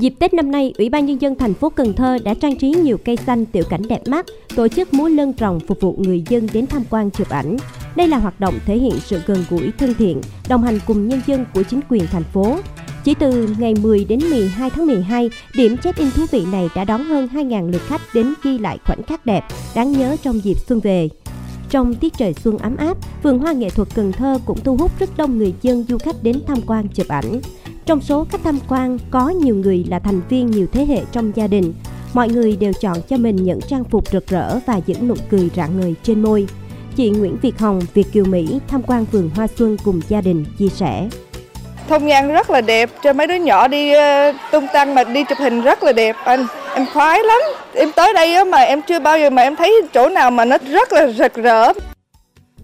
Dịp Tết năm nay, Ủy ban Nhân dân thành phố Cần Thơ đã trang trí nhiều cây xanh tiểu cảnh đẹp mắt, tổ chức múa lân rồng phục vụ người dân đến tham quan chụp ảnh. Đây là hoạt động thể hiện sự gần gũi thân thiện, đồng hành cùng nhân dân của chính quyền thành phố. Chỉ từ ngày 10 đến 12 tháng 12, điểm check-in thú vị này đã đón hơn 2.000 lượt khách đến ghi lại khoảnh khắc đẹp, đáng nhớ trong dịp xuân về. Trong tiết trời xuân ấm áp, vườn hoa nghệ thuật Cần Thơ cũng thu hút rất đông người dân du khách đến tham quan chụp ảnh. Trong số khách tham quan có nhiều người là thành viên nhiều thế hệ trong gia đình. Mọi người đều chọn cho mình những trang phục rực rỡ và những nụ cười rạng ngời trên môi. Chị Nguyễn Việt Hồng, Việt Kiều Mỹ tham quan vườn hoa xuân cùng gia đình chia sẻ. thông gian rất là đẹp, cho mấy đứa nhỏ đi uh, tung tăng mà đi chụp hình rất là đẹp anh. Em khoái lắm. Em tới đây mà em chưa bao giờ mà em thấy chỗ nào mà nó rất là rực rỡ.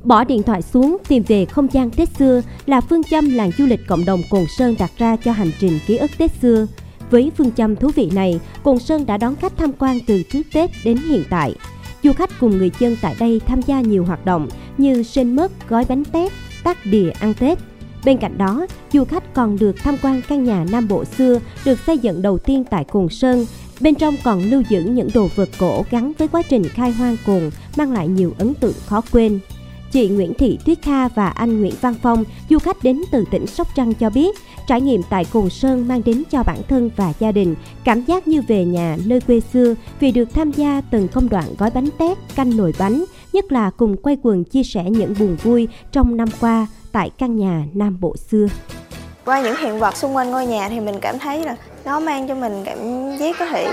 Bỏ điện thoại xuống tìm về không gian Tết xưa là phương châm làng du lịch cộng đồng Cồn Sơn đặt ra cho hành trình ký ức Tết xưa. Với phương châm thú vị này, Cồn Sơn đã đón khách tham quan từ trước Tết đến hiện tại. Du khách cùng người dân tại đây tham gia nhiều hoạt động như sinh mất gói bánh tét, tác đìa ăn Tết. Bên cạnh đó, du khách còn được tham quan căn nhà Nam Bộ xưa được xây dựng đầu tiên tại Cồn Sơn. Bên trong còn lưu giữ những đồ vật cổ gắn với quá trình khai hoang cồn mang lại nhiều ấn tượng khó quên. Chị Nguyễn Thị Tuyết Kha và anh Nguyễn Văn Phong, du khách đến từ tỉnh Sóc Trăng cho biết, trải nghiệm tại Cồn Sơn mang đến cho bản thân và gia đình cảm giác như về nhà nơi quê xưa vì được tham gia từng công đoạn gói bánh tét, canh nồi bánh, nhất là cùng quay quần chia sẻ những buồn vui trong năm qua tại căn nhà Nam Bộ xưa. Qua những hiện vật xung quanh ngôi nhà thì mình cảm thấy là nó mang cho mình cảm giác có thể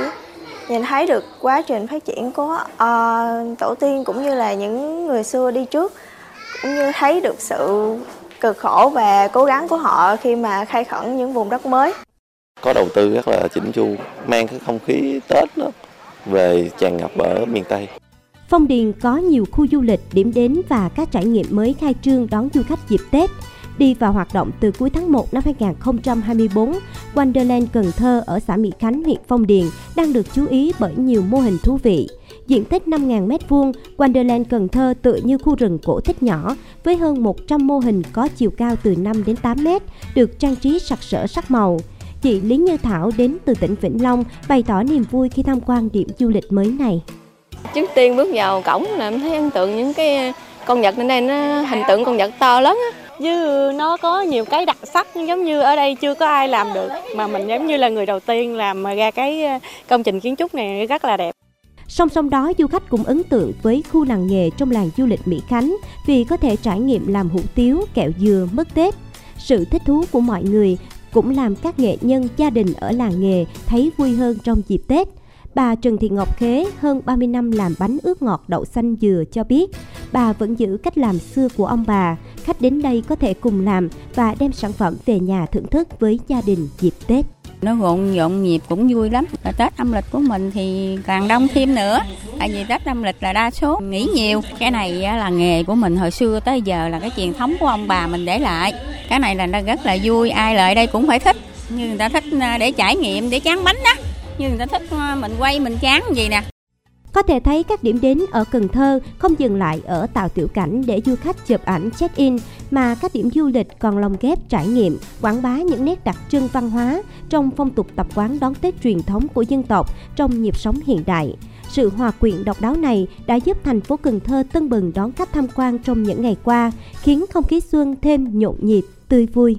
nhìn thấy được quá trình phát triển của uh, tổ tiên cũng như là những người xưa đi trước cũng như thấy được sự cực khổ và cố gắng của họ khi mà khai khẩn những vùng đất mới. Có đầu tư rất là chỉnh chu, mang cái không khí Tết đó về tràn ngập ở miền Tây. Phong Điền có nhiều khu du lịch, điểm đến và các trải nghiệm mới khai trương đón du khách dịp Tết. Đi vào hoạt động từ cuối tháng 1 năm 2024, Wonderland Cần Thơ ở xã Mỹ Khánh, huyện Phong Điền đang được chú ý bởi nhiều mô hình thú vị. Diện tích 5.000 m2, Wonderland Cần Thơ tựa như khu rừng cổ tích nhỏ với hơn 100 mô hình có chiều cao từ 5 đến 8 m, được trang trí sặc sỡ sắc màu. Chị Lý Như Thảo đến từ tỉnh Vĩnh Long bày tỏ niềm vui khi tham quan điểm du lịch mới này. Trước tiên bước vào cổng là em thấy ấn tượng những cái con vật lên đây nó hình tượng con vật to lớn á chứ nó có nhiều cái đặc sắc giống như ở đây chưa có ai làm được mà mình giống như là người đầu tiên làm ra cái ờ, công trình kiến trúc này rất là đẹp. Song song đó, du khách cũng ấn tượng với khu làng nghề trong làng du lịch Mỹ Khánh vì có thể trải nghiệm làm hủ tiếu, kẹo dừa, mứt Tết. Sự thích thú của mọi người cũng làm các nghệ nhân gia đình ở làng nghề thấy vui hơn trong dịp Tết. Bà Trần Thị Ngọc Khế hơn 30 năm làm bánh ướt ngọt đậu xanh dừa cho biết, bà vẫn giữ cách làm xưa của ông bà. Khách đến đây có thể cùng làm và đem sản phẩm về nhà thưởng thức với gia đình dịp Tết. Nó rộn nhộn nhịp cũng vui lắm. Và Tết âm lịch của mình thì càng đông thêm nữa. Tại vì Tết âm lịch là đa số nghỉ nhiều. Cái này là nghề của mình hồi xưa tới giờ là cái truyền thống của ông bà mình để lại. Cái này là rất là vui, ai lại đây cũng phải thích. Như người ta thích à, để trải nghiệm, để chán bánh đó như người ta thích à, mình quay mình chán gì nè có thể thấy các điểm đến ở Cần Thơ không dừng lại ở tạo tiểu cảnh để du khách chụp ảnh check-in mà các điểm du lịch còn lồng ghép trải nghiệm, quảng bá những nét đặc trưng văn hóa trong phong tục tập quán đón Tết truyền thống của dân tộc trong nhịp sống hiện đại. Sự hòa quyện độc đáo này đã giúp thành phố Cần Thơ tưng bừng đón khách tham quan trong những ngày qua, khiến không khí xuân thêm nhộn nhịp, tươi vui.